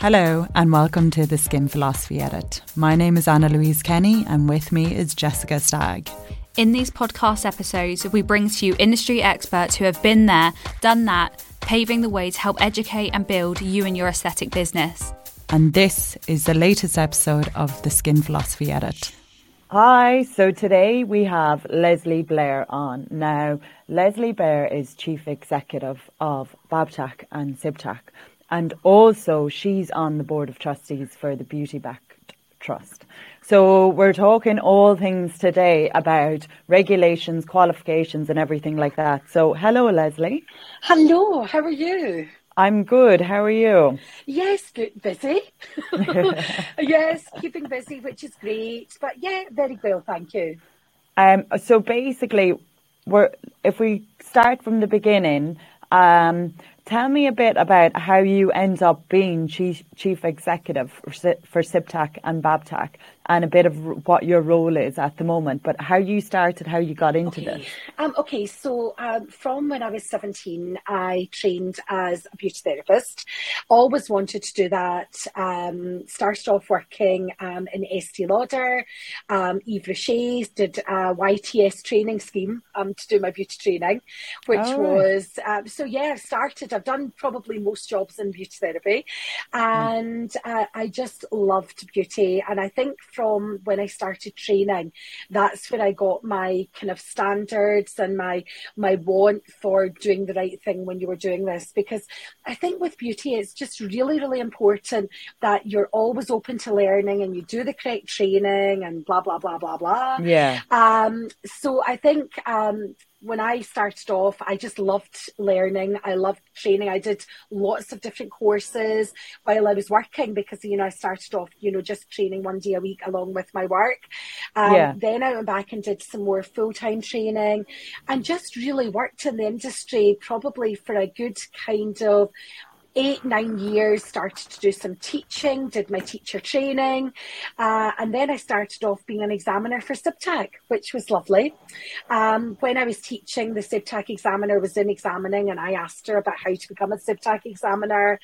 Hello, and welcome to the Skin Philosophy Edit. My name is Anna Louise Kenny, and with me is Jessica Stagg. In these podcast episodes, we bring to you industry experts who have been there, done that, paving the way to help educate and build you and your aesthetic business. And this is the latest episode of the Skin Philosophy Edit. Hi, so today we have Lesley Blair on. Now, Lesley Blair is Chief Executive of Babtac and CIBTAC, and also she's on the Board of Trustees for the Beauty Backed Trust. So we're talking all things today about regulations, qualifications and everything like that. So hello Lesley. Hello, how are you? I'm good. How are you? Yes, good. Busy. yes, keeping busy, which is great. But yeah, very well, thank you. Um, so basically, we're if we start from the beginning, um, tell me a bit about how you end up being chief, chief executive for, for CIBTAC and Babtac and a bit of what your role is at the moment, but how you started, how you got into okay. this. Um, okay, so um, from when I was 17, I trained as a beauty therapist. Always wanted to do that. Um, started off working um, in Estee Lauder, um, Yves Rocher, did a YTS training scheme um, to do my beauty training, which oh. was, um, so yeah, I've started, I've done probably most jobs in beauty therapy and uh, I just loved beauty. And I think from when I started training, that's where I got my kind of standards and my my want for doing the right thing when you were doing this. Because I think with beauty, it's just really, really important that you're always open to learning and you do the correct training and blah blah blah blah blah. Yeah. Um. So I think um when I started off, I just loved learning. I loved training. I did lots of different courses while I was working because, you know, I started off, you know, just training one day a week along with my work. Um, yeah. Then I went back and did some more full time training and just really worked in the industry probably for a good kind of eight, nine years, started to do some teaching, did my teacher training, uh, and then I started off being an examiner for CIBTAC, which was lovely. Um, when I was teaching, the CIBTAC examiner was in examining, and I asked her about how to become a CIBTAC examiner,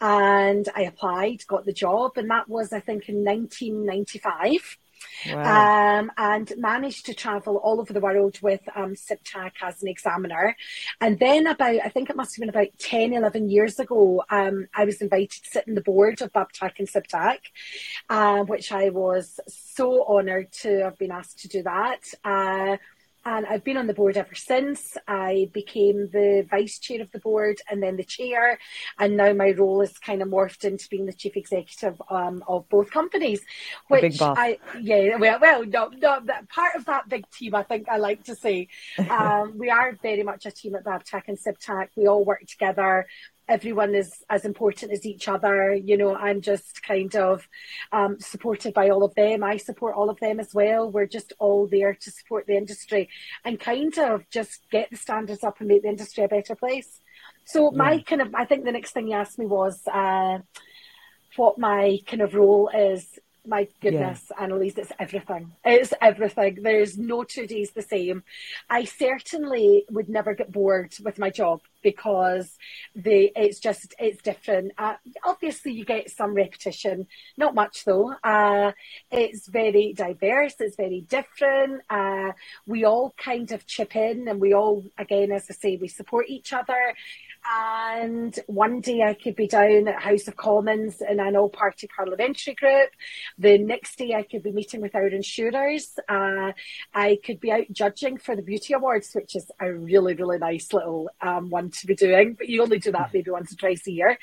and I applied, got the job, and that was, I think, in 1995. Wow. Um, and managed to travel all over the world with um, CIBTAC as an examiner. And then about, I think it must have been about 10, 11 years ago, um, I was invited to sit in the board of Babtac and CIBTAC, uh, which I was so honoured to have been asked to do that. Uh, and I've been on the board ever since. I became the vice chair of the board and then the chair, and now my role is kind of morphed into being the chief executive um, of both companies. Which I yeah well well no no that part of that big team I think I like to say um, we are very much a team at Babtac and CIBTAC. We all work together everyone is as important as each other. You know, I'm just kind of um, supported by all of them. I support all of them as well. We're just all there to support the industry and kind of just get the standards up and make the industry a better place. So my kind of, I think the next thing you asked me was uh, what my kind of role is my goodness, yeah. Annalise, it's everything. It's everything. There's no two days the same. I certainly would never get bored with my job because the it's just it's different. Uh, obviously, you get some repetition, not much though. Uh, it's very diverse. It's very different. Uh, we all kind of chip in, and we all, again, as I say, we support each other. And one day I could be down at House of Commons in an all party parliamentary group. The next day I could be meeting with our insurers. Uh, I could be out judging for the Beauty Awards, which is a really, really nice little um, one to be doing, but you only do that maybe once or twice a year.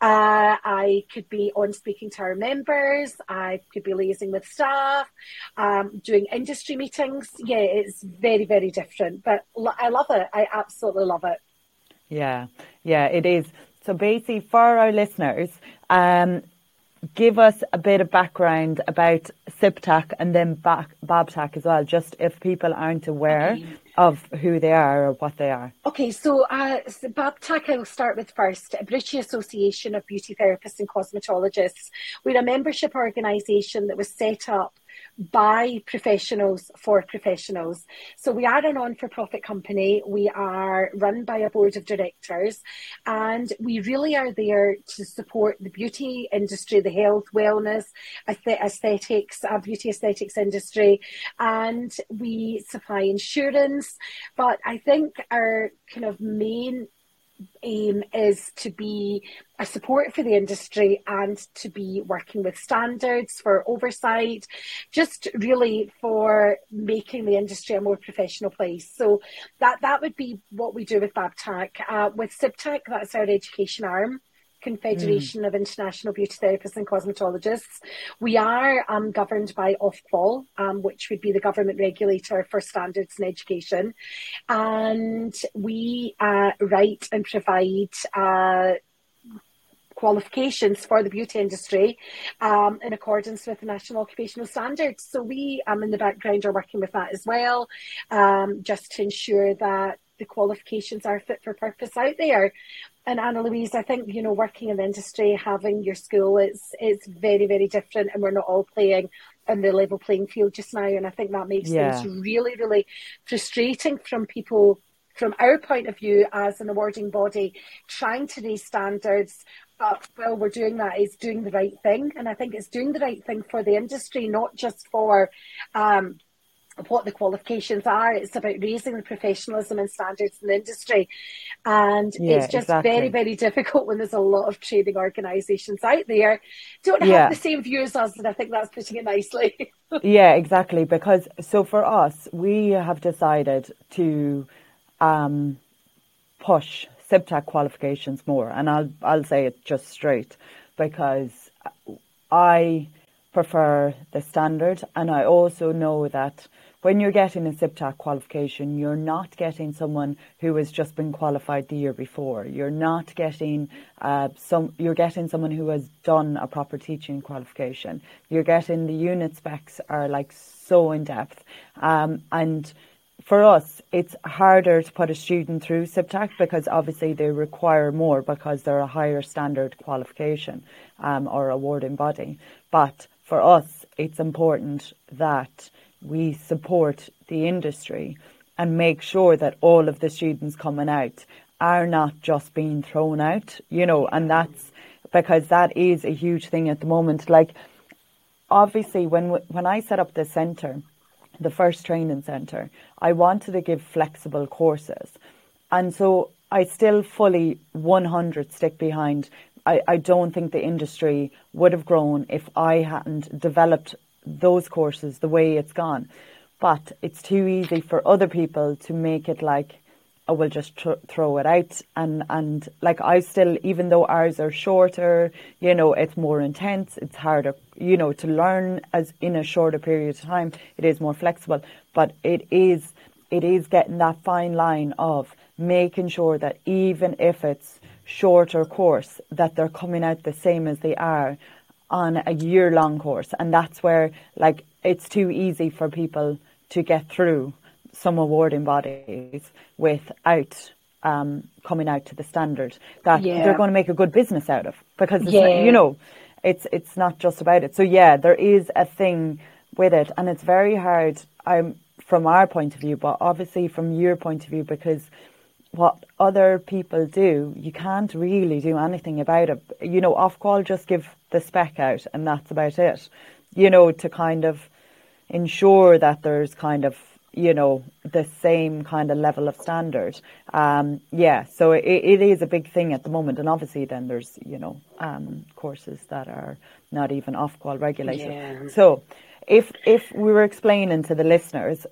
Uh, I could be on speaking to our members. I could be liaising with staff, um, doing industry meetings. Yeah, it's very, very different, but I love it. I absolutely love it. Yeah, yeah, it is. So basically, for our listeners, um, give us a bit of background about CIBTAC and then Babtac as well, just if people aren't aware okay. of who they are or what they are. Okay, so, uh, so Babtac I will start with first, British Association of Beauty Therapists and Cosmetologists. We're a membership organisation that was set up by professionals for professionals. So we are a non for profit company. We are run by a board of directors and we really are there to support the beauty industry, the health, wellness, aesthetics, uh, beauty aesthetics industry. And we supply insurance. But I think our kind of main aim is to be a support for the industry and to be working with standards for oversight, just really for making the industry a more professional place. So that that would be what we do with Babtac. Uh, with CIBTAC, that's our education arm. Confederation mm. of International Beauty Therapists and Cosmetologists. We are um, governed by Ofqual, um, which would be the government regulator for standards in education. And we uh, write and provide uh, qualifications for the beauty industry um, in accordance with the National Occupational Standards. So we, um, in the background, are working with that as well, um, just to ensure that the qualifications are fit for purpose out there. And Anna Louise, I think, you know, working in the industry, having your school, it's, it's very, very different and we're not all playing on the level playing field just now. And I think that makes yeah. things really, really frustrating from people from our point of view as an awarding body, trying to raise standards, but well, we're doing that is doing the right thing, and I think it's doing the right thing for the industry, not just for um, what the qualifications are. It's about raising the professionalism and standards in the industry. And yeah, it's just exactly. very, very difficult when there's a lot of training organisations out there don't yeah. have the same views as us. And I think that's putting it nicely. yeah, exactly. Because so for us, we have decided to um, push CIBTAC qualifications more. And I'll, I'll say it just straight because I prefer the standard and I also know that when you're getting a CIBTAC qualification, you're not getting someone who has just been qualified the year before. You're not getting uh, some. You're getting someone who has done a proper teaching qualification. You're getting the unit specs are like so in depth, um, and for us, it's harder to put a student through CIBTAC because obviously they require more because they're a higher standard qualification um, or awarding body. But for us, it's important that we support the industry and make sure that all of the students coming out are not just being thrown out, you know, and that's because that is a huge thing at the moment. Like, obviously, when when I set up the centre, the first training centre, I wanted to give flexible courses, and so I still fully 100 stick behind. I, I don't think the industry would have grown if I hadn't developed those courses the way it's gone. But it's too easy for other people to make it like, oh, we'll just tr- throw it out. And, and like I still, even though ours are shorter, you know, it's more intense, it's harder, you know, to learn as in a shorter period of time. It is more flexible, but it is, it is getting that fine line of making sure that even if it's shorter course, that they're coming out the same as they are on a year long course. And that's where, like, it's too easy for people to get through some awarding bodies without um, coming out to the standard that yeah. they're going to make a good business out of because yeah. you know it's it's not just about it so yeah there is a thing with it and it's very hard I'm from our point of view but obviously from your point of view because what other people do, you can't really do anything about it. You know, off Ofqual just give the spec out and that's about it. You know, to kind of ensure that there's kind of, you know, the same kind of level of standard. Um, yeah, so it, it is a big thing at the moment. And obviously then there's, you know, um, courses that are not even off Ofqual regulated. Yeah. So if, if we were explaining to the listeners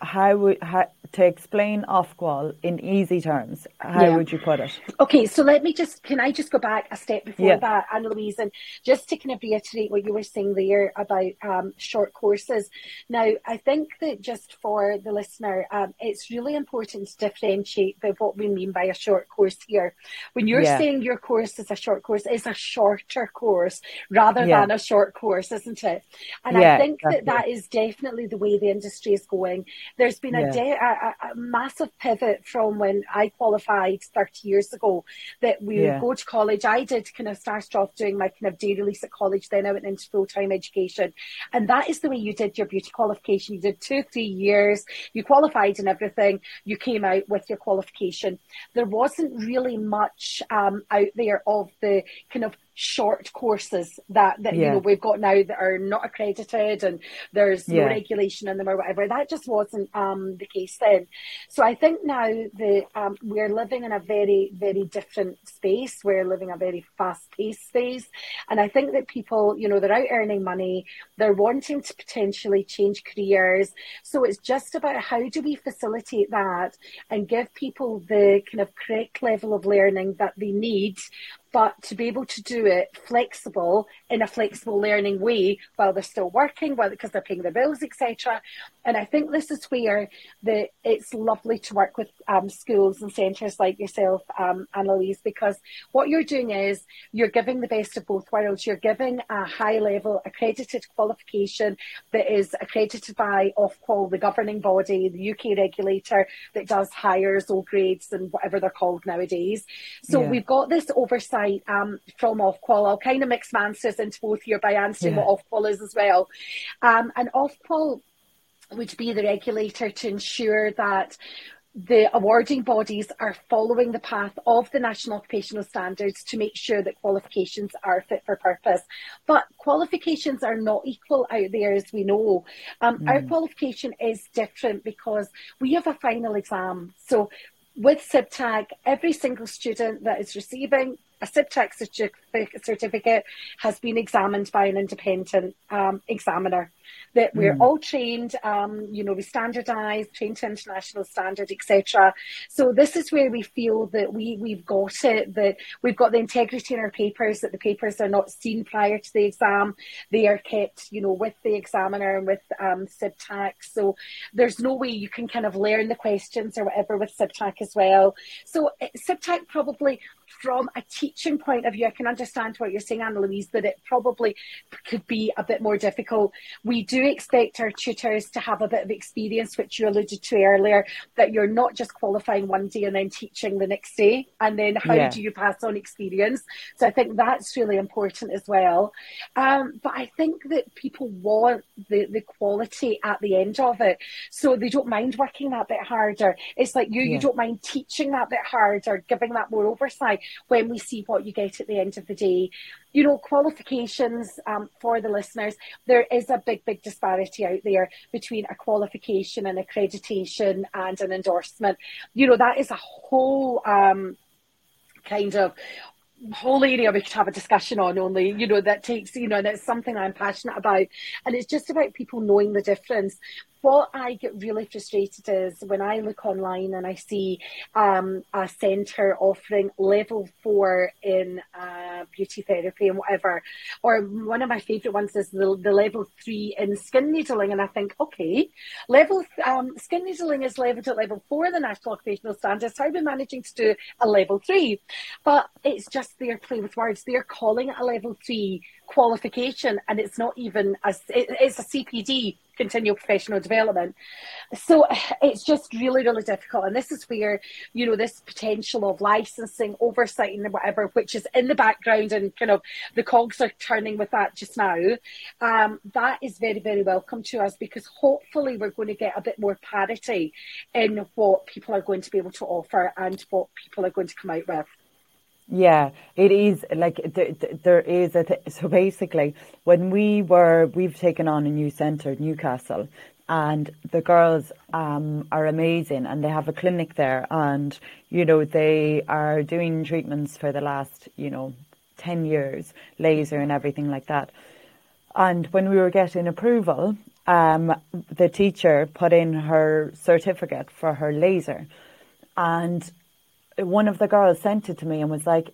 how, would, how to explain Ofqual in easy terms, how yeah. would you put it? Okay, so let me just, can I just go back a step before yeah. that, Anna Louise, and just to kind of reiterate what you were saying there about um, short courses. Now, I think that just for the listener, um, it's really important to differentiate by what we mean by a short course here. When you're yeah. saying your course is a short course, it's a shorter course rather than a short course, isn't it? And I think exactly. that that is definitely the way the industry is going. There's been a, de- a, a, massive pivot from when I qualified 30 years ago that we yeah. would go to college. I did kind of start off doing my kind of day release at college, then I went into full time education. And that is the way you did your beauty qualification. You did two, three years, you qualified and everything, you came out with your qualification. There wasn't really much um, out there of the kind of short courses that, that yeah. you know we've got now that are not accredited and there's yeah. no regulation in them or whatever. That just wasn't um, the case then. So I think now that um, we're living in a very, very different space. We're living a very fast paced space. And I think that people, you know, they're out earning money, they're wanting to potentially change careers. So it's just about how do we facilitate that and give people the kind of correct level of learning that they need but to be able to do it flexible in a flexible learning way while they're still working, while because they're paying their bills, etc. And I think this is where the it's lovely to work with um, schools and centres like yourself, um, Annalise, because what you're doing is you're giving the best of both worlds. You're giving a high level accredited qualification that is accredited by Ofqual, the governing body, the UK regulator that does Highers, O grades, and whatever they're called nowadays. So yeah. we've got this oversight insight um, from Ofqual. I'll kind of mix my answers into both here by answering yeah. what Ofqual is as well. Um, and Ofqual would be the regulator to ensure that the awarding bodies are following the path of the national occupational standards to make sure that qualifications are fit for purpose. But qualifications are not equal out there, as we know. Um, mm. Our qualification is different because we have a final exam. So with CIBTAC, every single student that is receiving a CIBTAC certificate has been examined by an independent um, examiner that we're mm. all trained, um, you know, we standardise, trained to international standard, etc. So this is where we feel that we we've got it, that we've got the integrity in our papers, that the papers are not seen prior to the exam, they are kept, you know, with the examiner and with um, CIBTAC. So there's no way you can kind of learn the questions or whatever with CIBTAC as well. So eh, CIBTAC probably from a teaching point of view, I can understand what you're saying, Anna Louise, that it probably could be a bit more difficult. We do expect our tutors to have a bit of experience, which you alluded to earlier, that you're not just qualifying one day and then teaching the next day. And then how yeah. do you pass on experience? So I think that's really important as well. Um, but I think that people want the, the quality at the end of it. So they don't mind working that bit harder. It's like you, yeah. you don't mind teaching that bit harder, giving that more oversight when we see what you get at the end of the day. You know, qualifications um, for the listeners, there is a big, big disparity out there between a qualification and accreditation and an endorsement. You know, that is a whole um, kind of whole area we could have a discussion on only you know that takes you know that's something i'm passionate about and it's just about people knowing the difference what I get really frustrated is when I look online and I see um, a centre offering level four in uh, beauty therapy and whatever, or one of my favourite ones is the, the level three in skin needling, and I think, okay, level um, skin needling is leveled at level four in the National Occupational Standards. How are we managing to do a level three? But it's just their play with words. They're calling it a level three qualification, and it's not even a, it, it's a CPD continual professional development. So it's just really, really difficult. And this is where, you know, this potential of licensing, oversight, and whatever, which is in the background and kind of the cogs are turning with that just now, um, that is very, very welcome to us because hopefully we're going to get a bit more parity in what people are going to be able to offer and what people are going to come out with. Yeah, it is like there, there is a th- so basically when we were we've taken on a new centre Newcastle and the girls um, are amazing and they have a clinic there and you know they are doing treatments for the last you know 10 years laser and everything like that. And when we were getting approval um, the teacher put in her certificate for her laser and one of the girls sent it to me and was like,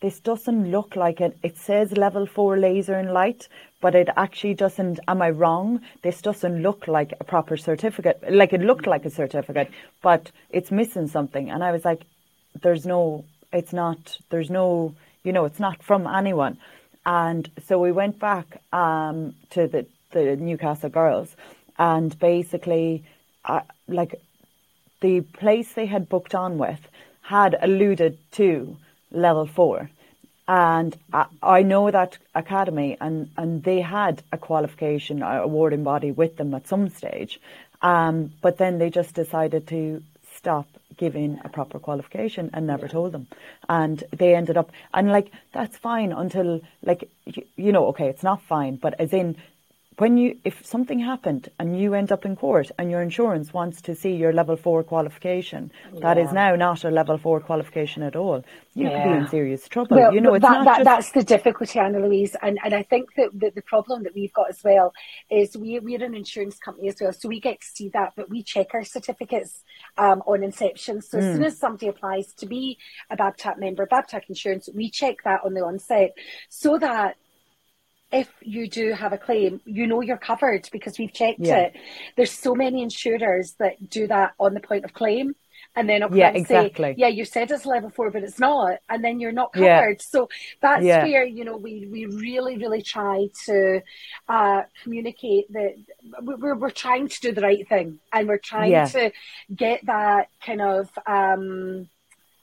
this doesn't look like it. It says level four laser and light, but it actually doesn't. Am I wrong? This doesn't look like a proper certificate. Like it looked like a certificate, but it's missing something. And I was like, there's no, it's not, there's no, you know, it's not from anyone. And so we went back um, to the, the Newcastle girls and basically, uh, like, the place they had booked on with had alluded to level four. And I, I know that academy, and, and they had a qualification awarding body with them at some stage, um, but then they just decided to stop giving a proper qualification and never told them. And they ended up, and like, that's fine until, like, you, you know, okay, it's not fine, but as in, when you if something happened and you end up in court and your insurance wants to see your level four qualification yeah. that is now not a level four qualification at all you yeah. could be in serious trouble well, you know it's that, not that, just... that's the difficulty anna louise and, and i think that the, the problem that we've got as well is we, we're an insurance company as well so we get to see that but we check our certificates um, on inception so mm. as soon as somebody applies to be a babtac member babtac insurance we check that on the onset so that if you do have a claim, you know you're covered because we've checked yeah. it. There's so many insurers that do that on the point of claim. And then yeah, exactly. say, yeah, you said it's level four, but it's not. And then you're not covered. Yeah. So that's yeah. where, you know, we, we really, really try to uh, communicate that we're, we're trying to do the right thing and we're trying to get that kind of, um,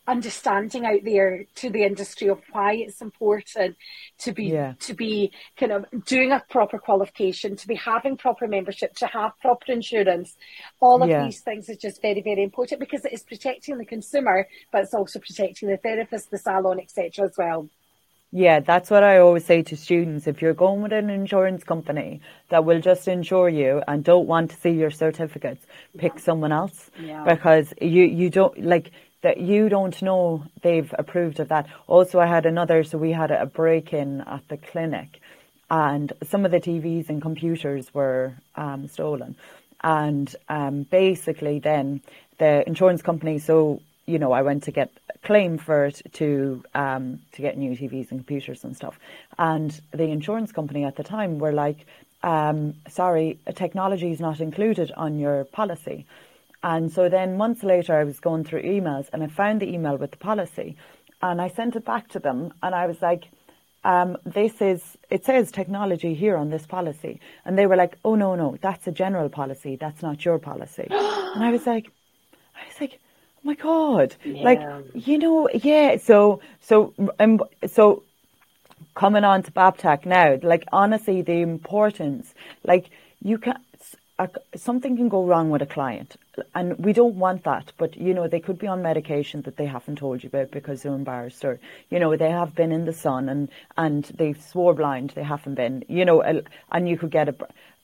understanding out there to the industry of why it's important to be yeah. to be kind of doing a proper qualification, to be having proper membership, to have proper insurance. All of yeah. these things is just very, very important because it is protecting the consumer, but it's also protecting the therapist, the salon, etc. as well. Yeah, that's what I always say to students. If you're going with an insurance company that will just insure you and don't want to see your certificates, pick someone else yeah. because you, you don't like that you don't know they've approved of that. Also, I had another, so we had a break in at the clinic, and some of the TVs and computers were um, stolen. And um, basically, then the insurance company, so you know, I went to get a claim for it to um, to get new TVs and computers and stuff. And the insurance company at the time were like, um, "Sorry, technology is not included on your policy." And so then months later, I was going through emails and I found the email with the policy and I sent it back to them and I was like, um, this is, it says technology here on this policy. And they were like, oh, no, no, that's a general policy. That's not your policy. and I was like, I was like, oh my God. Yeah. Like, you know, yeah. So, so, um, so coming on to Babtac now, like, honestly, the importance, like, you can, a, something can go wrong with a client and we don't want that but you know they could be on medication that they haven't told you about because they're embarrassed or you know they have been in the sun and and they've swore blind they haven't been you know and you could get a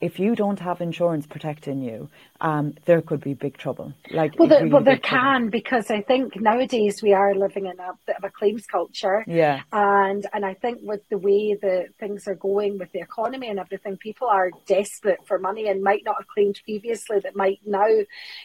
if you don't have insurance protecting you, um, there could be big trouble. Like, well, there, really well, there can because I think nowadays we are living in a bit of a claims culture. Yeah. And and I think with the way that things are going with the economy and everything, people are desperate for money and might not have claimed previously that might now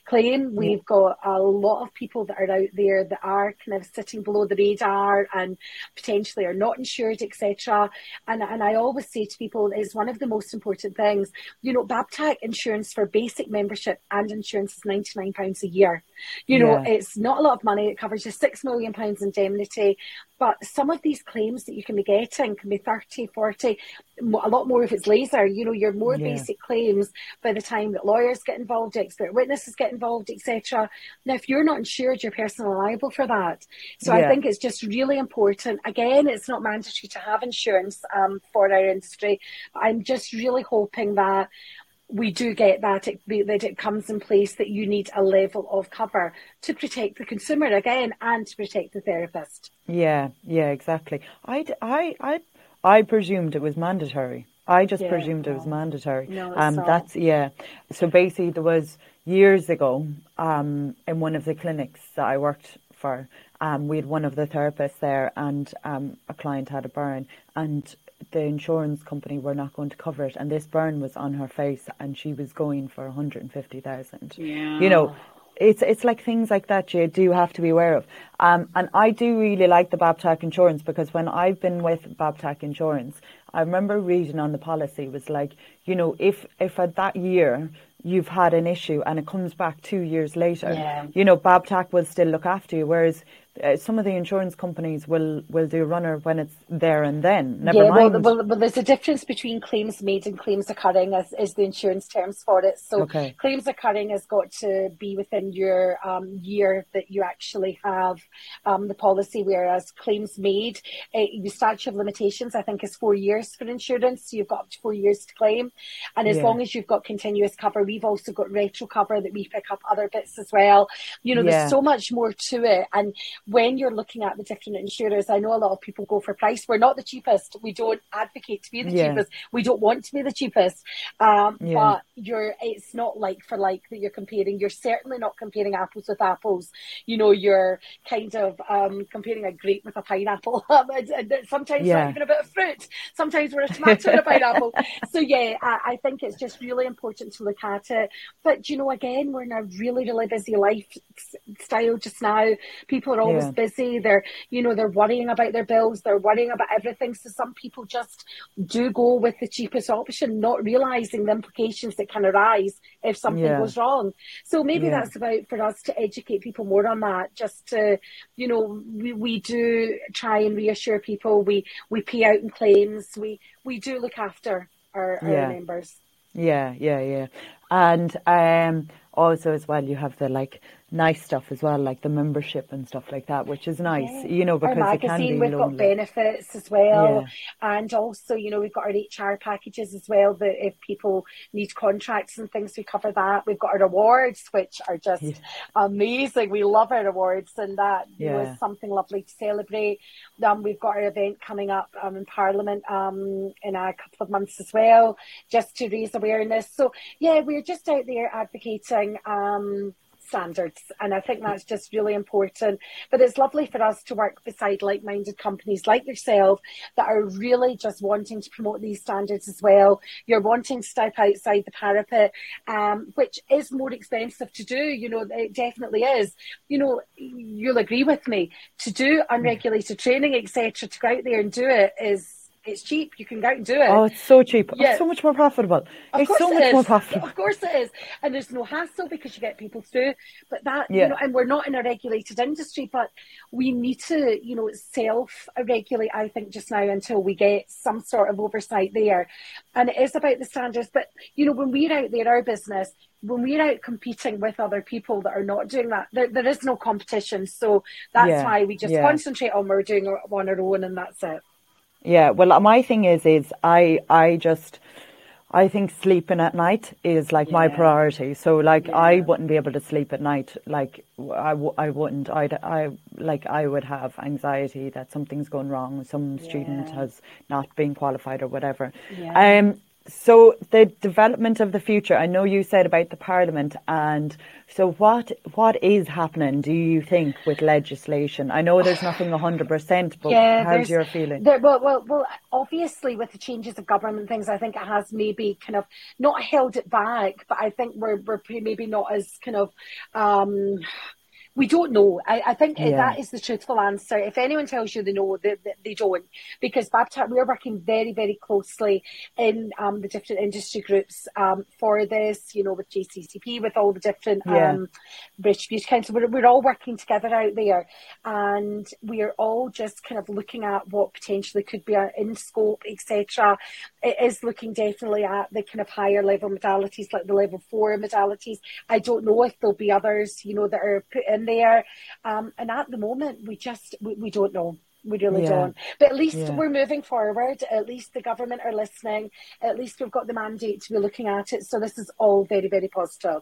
claim. Mm-hmm. We've got a lot of people that are out there that are kind of sitting below the radar and potentially are not insured, etc. And and I always say to people, is one of the most important things you know, Babtac insurance for basic membership and insurance is £99 a year. You know, yeah. it's not a lot of money. It covers you £6 million indemnity. But some of these claims that you can be getting can be 30, 40, a lot more if it's laser. You know, your more yeah. basic claims by the time that lawyers get involved, expert witnesses get involved, etc. Now, if you're not insured, you're personally liable for that. So yeah. I think it's just really important. Again, it's not mandatory to have insurance um, for our industry. I'm just really hoping that we do get that it, that it comes in place that you need a level of cover to protect the consumer again and to protect the therapist. Yeah, yeah, exactly. I, I, I, I presumed it was mandatory. I just yeah, presumed no. it was mandatory. No, um, that's yeah. So basically, there was years ago um, in one of the clinics that I worked for. Um, we had one of the therapists there, and um, a client had a burn, and the insurance company were not going to cover it, and this burn was on her face, and she was going for 150,000. Yeah. You know, it's it's like things like that you do have to be aware of. Um, and I do really like the Babtac insurance because when I've been with Babtac insurance, I remember reading on the policy was like, you know, if if at that year you've had an issue and it comes back two years later, yeah. you know, Babtac will still look after you. Whereas uh, some of the insurance companies will will do runner when it's there and then. Never yeah, mind. Well, well, well, there's a difference between claims made and claims occurring, as is the insurance terms for it. So okay. claims occurring has got to be within your um, year that you actually have um, the policy, whereas claims made, uh, the statute of limitations, I think, is four years for insurance. So you've got up to four years to claim, and as yeah. long as you've got continuous cover, we've also got retro cover that we pick up other bits as well. You know, yeah. there's so much more to it, and when you're looking at the different insurers, I know a lot of people go for price. We're not the cheapest. We don't advocate to be the yeah. cheapest. We don't want to be the cheapest. Um, yeah. But you're, it's not like for like that you're comparing. You're certainly not comparing apples with apples. You know, you're kind of um, comparing a grape with a pineapple. and Sometimes yeah. not even a bit of fruit. Sometimes we're a tomato and a pineapple. So yeah, I, I think it's just really important to look at it. But you know, again, we're in a really, really busy lifestyle just now. People are always yeah. busy. They're, you know, they're worrying about their bills. They're worrying about everything. So some people just do go with the cheapest option, not realizing the implications that can arise if something yeah. goes wrong. So maybe yeah. that's about for us to educate people more on that. Just to, you know, we, we do try and reassure people. We we pay out in claims. We we do look after our, our members. Yeah, yeah, yeah. And um, also as well, you have the like nice stuff as well, like the membership and stuff like that, which is nice, yeah. you know, because our magazine, we've lonely. got benefits as well. Yeah. And also, you know, we've got our HR packages as well that if people need contracts and things, we cover that. We've got our awards, which are just yeah. amazing. We love our awards and that was something lovely to celebrate. Um, we've got our event coming up um, in Parliament um, in a couple of months as well, just to raise awareness. So yeah, we're just out there advocating um, standards. And I think that's just really important. But it's lovely for us to work beside like minded companies like yourself that are really just wanting to promote these standards as well. You're wanting to step outside the parapet, um, which is more expensive to do. You know, it definitely is. You know, you'll agree with me. To do unregulated training, etc., to go out there and do it is it's cheap. You can go out and do it. Oh, it's so cheap. Yeah. It's so much more profitable. Of it's so it much is. more profitable. Of course it is. And there's no hassle because you get people through. But that, yeah. you know, and we're not in a regulated industry, but we need to, you know, self regulate, I think, just now until we get some sort of oversight there. And it is about the standards. But, you know, when we're out there, our business, when we're out competing with other people that are not doing that, there, there is no competition. So that's yeah. why we just yeah. concentrate on we're doing on our own and that's it. Yeah, well, my thing is, is I, I just, I think sleeping at night is like yeah. my priority. So like yeah. I wouldn't be able to sleep at night. Like I, w- I wouldn't. I'd, I like I would have anxiety that something's gone wrong. Some yeah. student has not been qualified or whatever. Um, so the development of the future. I know you said about the Parliament, and so what what is happening? Do you think with legislation? I know there's nothing hundred percent, but yeah, how's your feeling? There, well, well, well. Obviously, with the changes of government things, I think it has maybe kind of not held it back, but I think we're we're maybe not as kind of. Um, we don't know. I, I think yeah. that is the truthful answer. If anyone tells you they know, they, they, they don't. Because Babtac, we're working very, very closely in um, the different industry groups um, for this, you know, with JCCP, with all the different yeah. um, British Beauty Council. We're, we're all working together out there. And we are all just kind of looking at what potentially could be in scope, etc. It is looking definitely at the kind of higher level modalities, like the level four modalities. I don't know if there'll be others, you know, that are put in there. Um, and at the moment, we just we, we don't know. We really yeah. don't. But at least yeah. we're moving forward. At least the government are listening. At least we've got the mandate to be looking at it. So this is all very, very positive.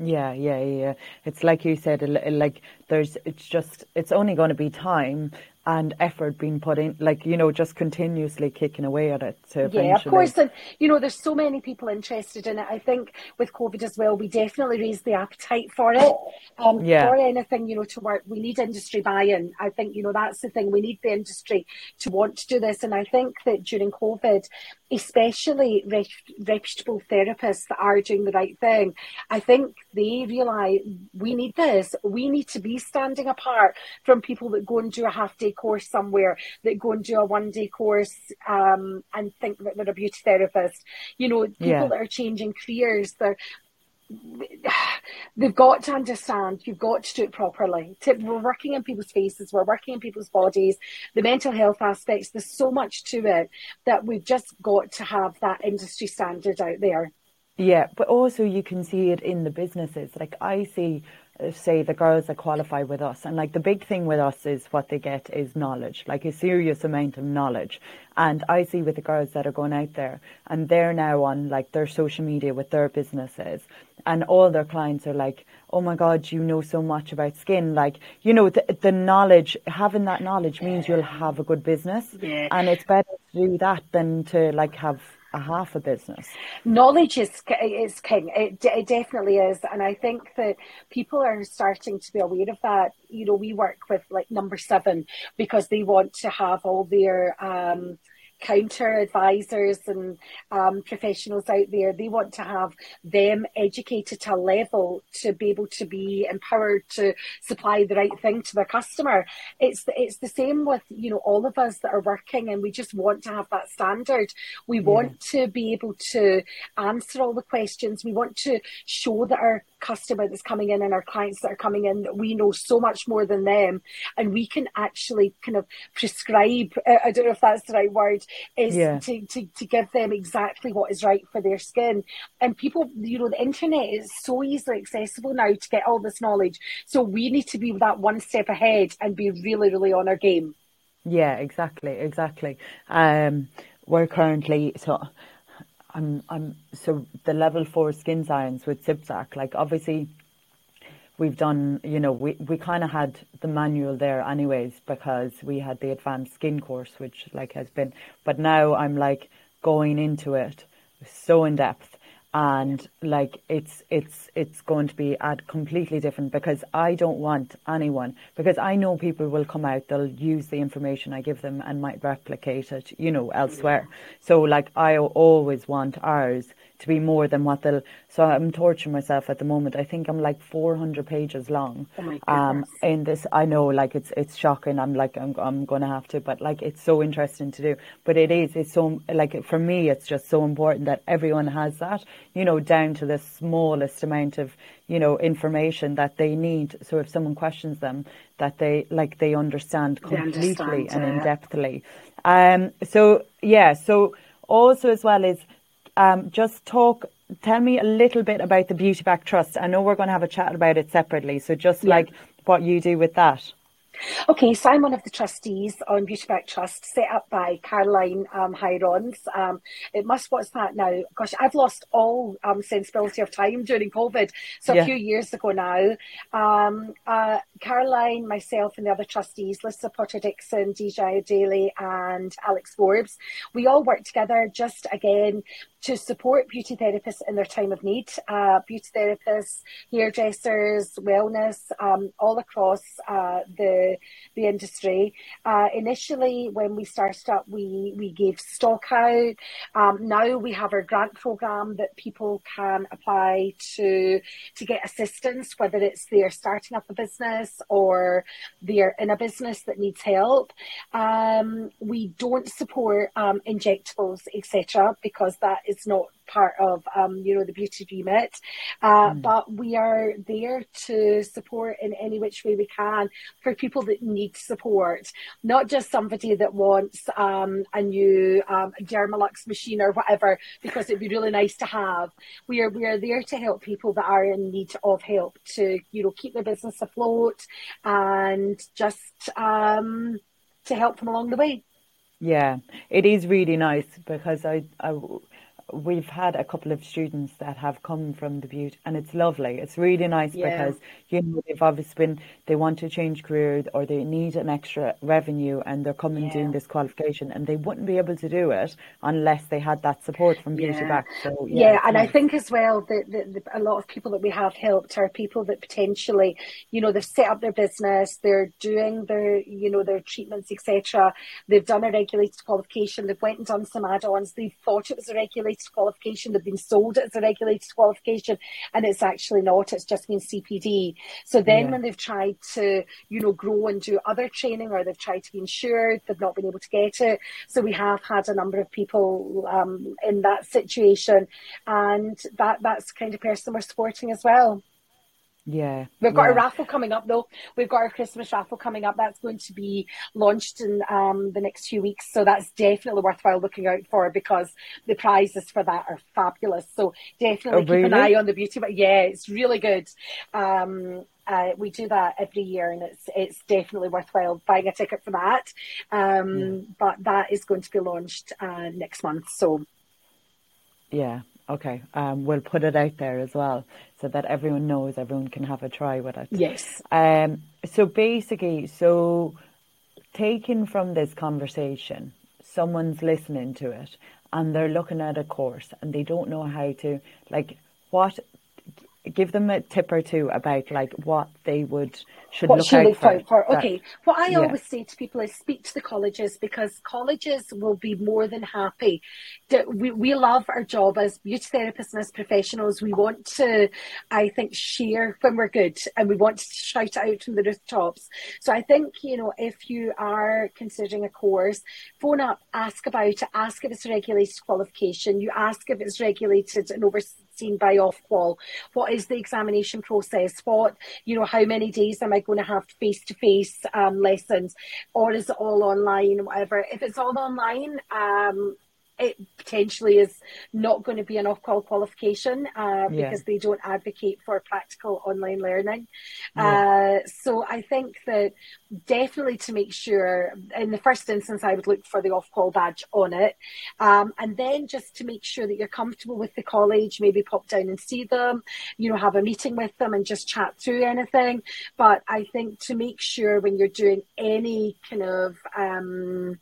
Yeah, yeah, yeah. It's like you said, like there's, it's just, it's only going to be time and effort being put in, like, you know, just continuously kicking away at it. Yeah, of course. And, you know, there's so many people interested in it. I think with COVID as well, we definitely raised the appetite for it. Um, yeah. For anything, you know, to work, we need industry buy-in. I think, you know, that's the thing. We need the industry to want to do this. And I think that during COVID, especially reputable therapists that are doing the right thing, I think they realise we need this. We need to be standing apart from people that go and do a half day course somewhere, that go and do a one day course um, and think that they're a beauty therapist. You know, people yeah. that are changing careers, they're they've got to understand you've got to do it properly. We're working in people's faces, we're working in people's bodies, the mental health aspects, there's so much to it that we've just got to have that industry standard out there. Yeah, but also you can see it in the businesses. Like I see Uh, say the girls that qualify with us. And like the big thing with us is what they get is knowledge like a serious amount of knowledge. And i see with the girls that are going out there and they're now on like their social media with their businesses and all their clients are like oh my god you know so much about skin. Like you know the, the knowledge having that knowledge means you'll have a good business. Yeah. and it's better to do that than to like have a half a business. Knowledge is is king. It, it definitely is, and I think that people are starting to be aware of that. You know, we work with like Number Seven because they want to have all their um, counter advisors and um, professionals out there. They want to have them educated to a level to be able to be empowered to supply the right thing to their customer. It's it's the same with you know all of us that are working, and we just want to have that standard. We yeah. want to be able to answer all the questions. We want to show that our customer that's coming in and our clients that are coming in that we know so much more than them and we can actually kind of prescribe i don't know if that's the right word is yeah. to, to, to give them exactly what is right for their skin. And people you know the internet is so easily accessible now to get all this knowledge. So we need to be that one step ahead and be really really on our game. Yeah exactly exactly. Um we're currently so I'm I'm so the level four skin science with CIBTAC, like obviously we've done you know, we, we kinda had the manual there anyways because we had the advanced skin course which like has been but now I'm like going into it so in depth and like it's it's it's going to be at completely different because I don't want anyone because I know people will come out they'll use the information I give them and might replicate it you know elsewhere. So like I always want ours to be more than what they'll. So I'm torturing myself at the moment. I think I'm like 400 pages long. Oh my um, in this, I know, like it's it's shocking. I'm like I'm I'm going to have to, but like it's so interesting to do. But it is. It's so like for me, it's just so important that everyone has that. You know, down to the smallest amount of you know information that they need. So if someone questions them, that they like they understand completely they understand, and in depthly. Um. So yeah. So also as well is um, just talk, tell me a little bit about the Beauty Backed Trust. I know we're going to have a chat about it separately, so just yeah. like what you do with that. Okay, so I'm one of the trustees on Beauty Backed Trust, set up by Caroline um, Hirons. Um, it must, what's that now? Gosh, I've lost all um, sensibility of time during COVID. So yeah. a few years ago now, um, uh, Caroline, myself, and the other trustees, Lisa Potter Dixon, DJ Daly, and Alex Forbes, we all work together just again to support beauty therapists in their time of need. Uh, beauty therapists, hairdressers, wellness, um, all across uh, the the industry. Uh, initially, when we started up, we we gave stock out. Um, now we have our grant program that people can apply to to get assistance, whether it's they're starting up a business or they're in a business that needs help. Um, we don't support um, injectables, etc., because that is not part of um, you know the beauty remit uh, mm. but we are there to support in any which way we can for people that need support not just somebody that wants um, a new um, dermalux machine or whatever because it'd be really nice to have. We are we are there to help people that are in need of help to you know keep their business afloat and just um, to help them along the way. Yeah, it is really nice because I, I we've had a couple of students that have come from the Butte and it's lovely. It's really nice yeah. because you know they've obviously been they want to change career or they need an extra revenue and they're coming yeah. doing this qualification and they wouldn't be able to do it unless they had that support from Beauty yeah. Back. So yeah, and nice. I think as well that, that, a lot of people that we have helped are people that potentially you know they've set up their business, they're doing their you know their treatments etc. They've done a regulated qualification, they've went and done some add-ons, they thought it was a regulated regulated qualification. They've been sold as a regulated qualification, and it's actually not. It's just been CPD. So then, yeah. when they've tried to, you know, grow and do other training, or they've tried to be insured, they've not been able to get it. So we have had a number of people um, in that situation, and that that's the kind of person we're supporting as well. Yeah. We've got yeah. a raffle coming up though. We've got our Christmas raffle coming up. That's going to be launched in um, the next few weeks. So that's definitely worthwhile looking out for because the prizes for that are fabulous. So definitely oh, keep really? an eye on the beauty. But yeah, it's really good. Um, uh, we do that every year, and it's it's definitely worthwhile buying a ticket for that. Um, yeah. But that is going to be launched uh, next month. So yeah, Okay, um, we'll put it out there as well so that everyone knows, everyone can have a try with it. Yes. Um, so basically, so taken from this conversation, someone's listening to it and they're looking at a course and they don't know how to, like, what give them a tip or two about like what they would should what look should out for. for. Okay, what I yeah. always say to people is speak to the colleges because colleges will be more than happy. We we love our job as beauty therapists and as professionals. We want to, I think, share when we're good and we want to shout out from the rooftops. So I think you know if you are considering a course, phone up, ask about it, ask if it's a regulated qualification. You ask if it's regulated and overseen seen by Ofqual? What is the examination process? What, you know, how many days am I going to have face to face lessons? Or is it all online, whatever? If it's all online, um, it potentially is not going to be an Ofqual qualification uh, yeah. because they don't advocate for practical online learning. Yeah. Uh, so I think that definitely to make sure, in the first instance, I would look for the Ofqual badge on it. Um, and then just to make sure that you're comfortable with the college, maybe pop down and see them, you know, have a meeting with them and just chat through anything. But I think to make sure when you're doing any kind of, um,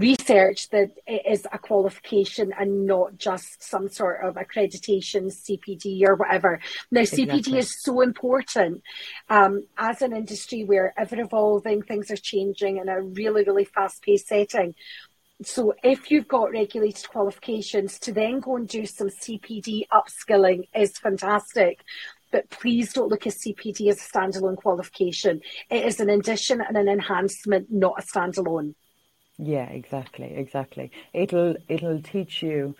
research that it is a qualification and not just some sort of accreditation, CPD or whatever. Now, exactly. CPD is so important um, as an industry where ever evolving, things are changing in a really, really fast paced setting. So if you've got regulated qualifications, to then go and do some CPD upskilling is fantastic but please don't look at CPD as a standalone qualification. It is an addition and an enhancement, not a standalone. Yeah, exactly, exactly. It'll it'll teach you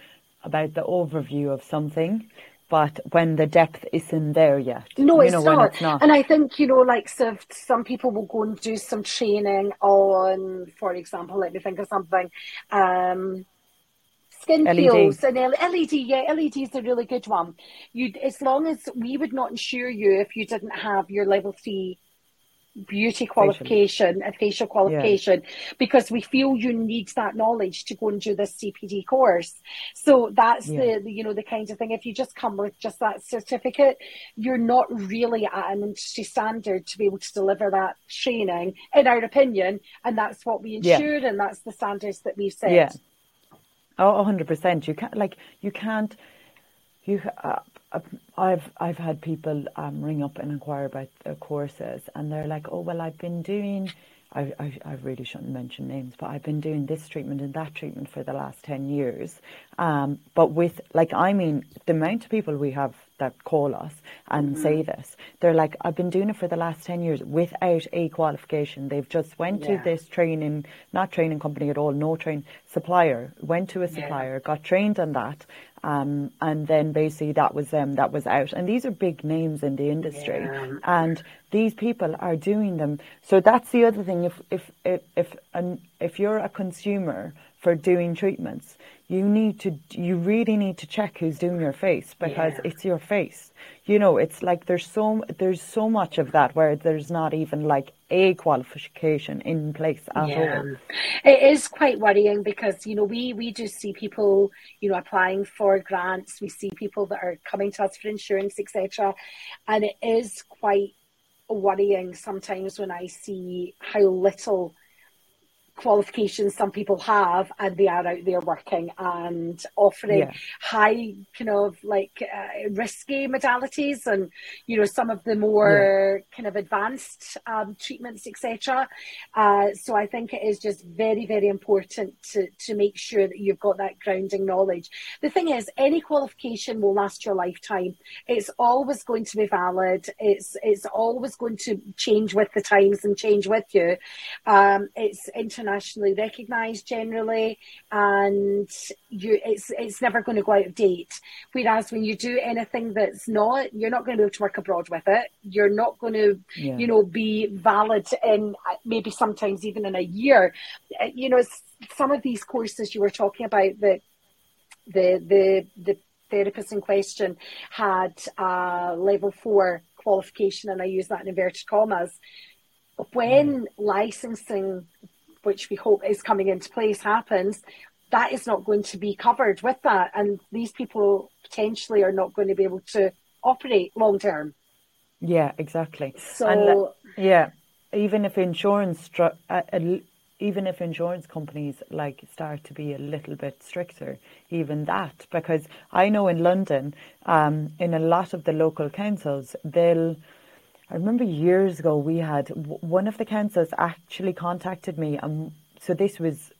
about the overview of something, but when the depth isn't there yet. No, it's, know, not. it's, not. And I think, you know, like so some people will go and do some training on, for example, let me think of something. Um, skin LED. peels and LED. Yeah, LED is a really good one. You, as long as we would not insure you if you didn't have your level three beauty qualification, a facial qualification, yeah. because we feel you need that knowledge to go and do this CPD course. So that's yeah. the, the, you know, the kind of thing. If you just come with just that certificate, you're not really at an industry standard to be able to deliver that training, in our opinion. And that's what we ensure, yeah. and that's the standards that we've set. Yeah. Oh, 100%. You can't, like, you can't, you, uh, I've I've had people um, ring up and inquire about the courses, and they're like, "Oh, well, I've been doing." I, I, I really shouldn't mention names, but I've been doing this treatment and that treatment for the last 10 years. Um, but with, like, I mean, the amount of people we have that call us and mm-hmm. say this, they're like, I've been doing it for the last 10 years without a qualification. They've just went yeah. to this training, not training company at all, no train, supplier, went to a supplier, yeah. got trained on that, um, and then basically that was them, that was out. And these are big names in the industry. Yeah. And these people are doing them. So that's the other thing. If, if, if, if, an, if you're a consumer for doing treatments, you need to, you really need to check who's doing your face because yeah. it's your face. You know, it's like there's so, there's so much of that where there's not even like a qualification in place at yeah. all. It is quite worrying because, you know, we, we just see people, you know, applying for grants. We see people that are coming to us for insurance, etc. And it is quite worrying sometimes when I see how little qualifications some people have and they are out there working and offering yeah. high kind of like uh, risky modalities and you know some of the more yeah. kind of advanced um, treatments etc uh, so i think it is just very very important to to make sure that you've got that grounding knowledge. The thing is any qualification will last your lifetime. It's always going to be valid. It's it's always going to change with the times and change with you. Um, it's internationally recognised generally, and you it's it's never going to go out of date. Whereas when you do anything that's not, you're not going to be able to work abroad with it. You're not going to, yeah. you know, be valid in maybe sometimes even in a year. Uh, you know, some of these courses you were talking about that the the the therapist in question had a level four qualification, and I use that in inverted commas. When mm. licensing which we hope is coming into place, happens, that is not going to be covered with that. And these people potentially are not going to be able to operate long term. Yeah, exactly. So, and, yeah, even if insurance, uh, uh, even if insurance companies like start to be a little bit stricter, even that, because I know in London, um, in a lot of the local councils, they'll I remember years ago we had one of the councils actually contacted me, and so this was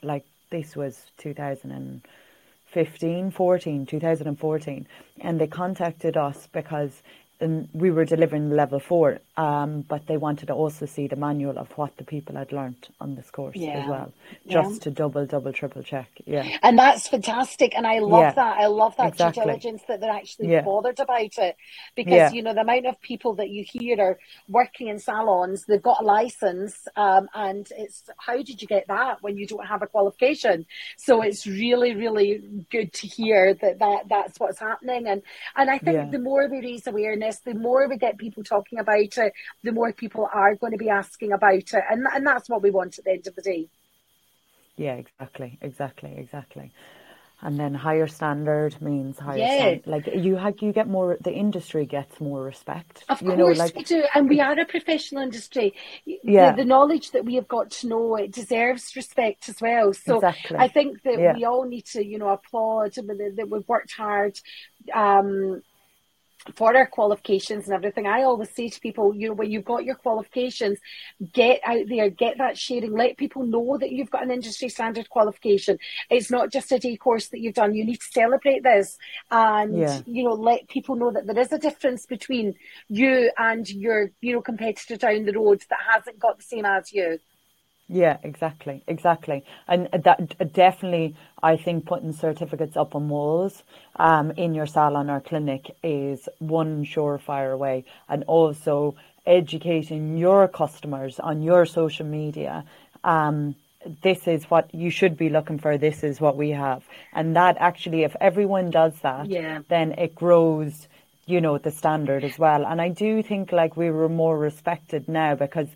like this was 2015, 14, 2014, and they contacted us because and we were delivering level four, um, but they wanted to also see the manual of what the people had learnt on this course yeah. as well, just yeah. to double, double, triple check. Yeah, and that's fantastic, and I love yeah. that. I love that exactly. due diligence that they're actually bothered about it, because you know the amount of people that you hear are working in salons, they've got a license, um, and it's how did you get that when you don't have a qualification? So it's really, really good to hear that, that that's what's happening, and and I think the more we raise awareness the more we get people talking about it, the more people are going to be asking about it. And, and that's what we want at the end of the day. Yeah, exactly, exactly, exactly. And then higher standard means higher yeah. standard. Like you have, you get more. The industry gets more respect. Of you course know, like, we do, and we are a professional industry. Yeah. The, the, knowledge that we have got to know it deserves respect as well. So exactly. I think that yeah. we all need to, you know, applaud that we've worked hard. Um, for our qualifications and everything, I always say to people, you know, when you've got your qualifications, get out there, get that sharing, let people know that you've got an industry standard qualification. It's not just a day course that you've done. You need to celebrate this and, yeah. you know, let people know that there is a difference between you and your, you know, competitor down the road that hasn't got the same as you. Yeah, exactly, exactly, and that definitely, I think putting certificates up on walls, um, in your salon or clinic is one surefire way, and also educating your customers on your social media. Um, this is what you should be looking for. This is what we have, and that actually, if everyone does that, yeah. then it grows you know the standard as well and i do think like we were more respected now because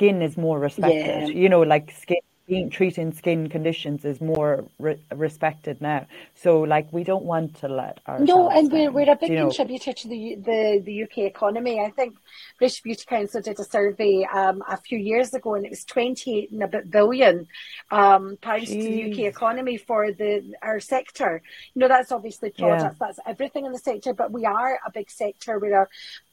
skin is more respected. Yeah. You know, like skin being treating skin conditions is more re- respected now. So, like, we don't want to let our no, and we're, we're a big contributor know? to the, the the UK economy. I think British Beauty Council did a survey um, a few years ago, and it was twenty eight and a bit billion um, pounds Jeez. to the UK economy for the our sector. You know, that's obviously products, yeah. that's everything in the sector, but we are a big sector. We're a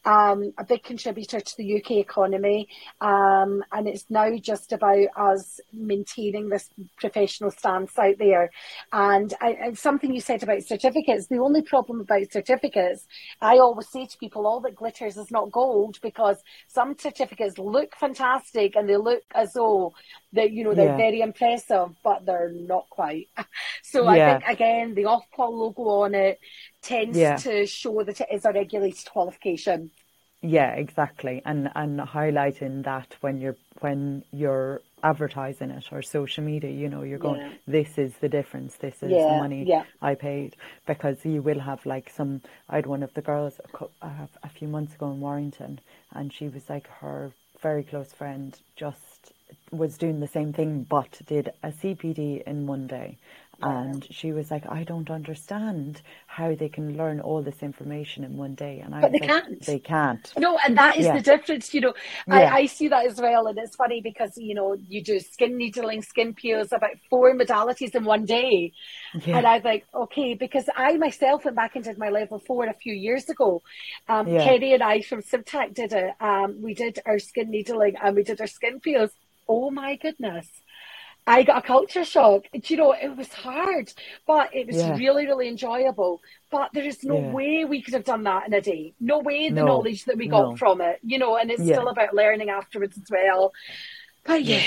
um, a big contributor to the UK economy, um, and it's now just about us maintaining this professional stance out there. And, I, and something you said about certificates, the only problem about certificates, I always say to people, all that glitters is not gold, because some certificates look fantastic and they look as though that you know they're yeah. very impressive, but they're not quite. so yeah. I think again, the Ofqual logo on it tends yeah. to show that it is a regulated qualification. Yeah, exactly, and and highlighting that when you're when you're advertising it or social media, you know, you're going, yeah. this is the difference, this is yeah, the money yeah. I paid, because you will have like some. I had one of the girls a, a few months ago in Warrington, and she was like her very close friend just was doing the same thing but did a CPD in one day and she was like, I don't understand how they can learn all this information in one day. And I but they like, can't. They can't. No, and that is Yeah. the difference. You know, Yeah. I, I see that as well, and it's funny because you know you do skin needling, skin peels, about four modalities in one day, Yeah. and I was like, okay because I myself went back and did my level four a few years ago. Um, Yeah. Kerry and I from CIBTAC did it. Um, we did our skin needling and we did our skin peels. Oh my goodness. I got a culture shock. Do You know, it was hard, but it was Yeah. really, really enjoyable. But there is no Yeah. way we could have done that in a day. No way the No. knowledge that we got No. from it, you know, and it's Yeah. still about learning afterwards as well. But yeah.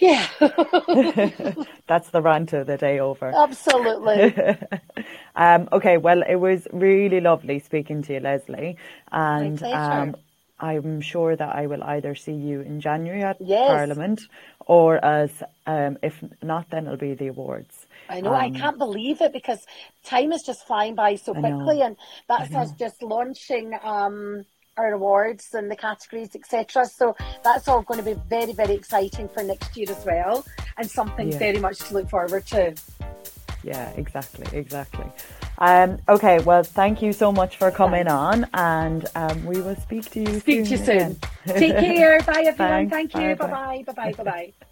Yeah, That's the rant of the day over. absolutely. um, okay, well, it was really lovely speaking to you, Lesley, and pleasure. um, I'm sure that I will either see you in January at Yes. Parliament, or as um, if not, then it'll be the awards. I know, I Um, can't believe it because time is just flying by so quickly, and that's us just launching um, our awards and the categories, etc. So that's all going to be very, very exciting for next year as well, and something Yeah. very much to look forward to. Yeah, exactly, exactly. Um, okay, well, thank you so much for coming on, and um, we will speak to you Speak soon. to you soon. again. Take care. Bye, everyone. Thanks. Thank you. Bye bye. Bye bye. Bye bye.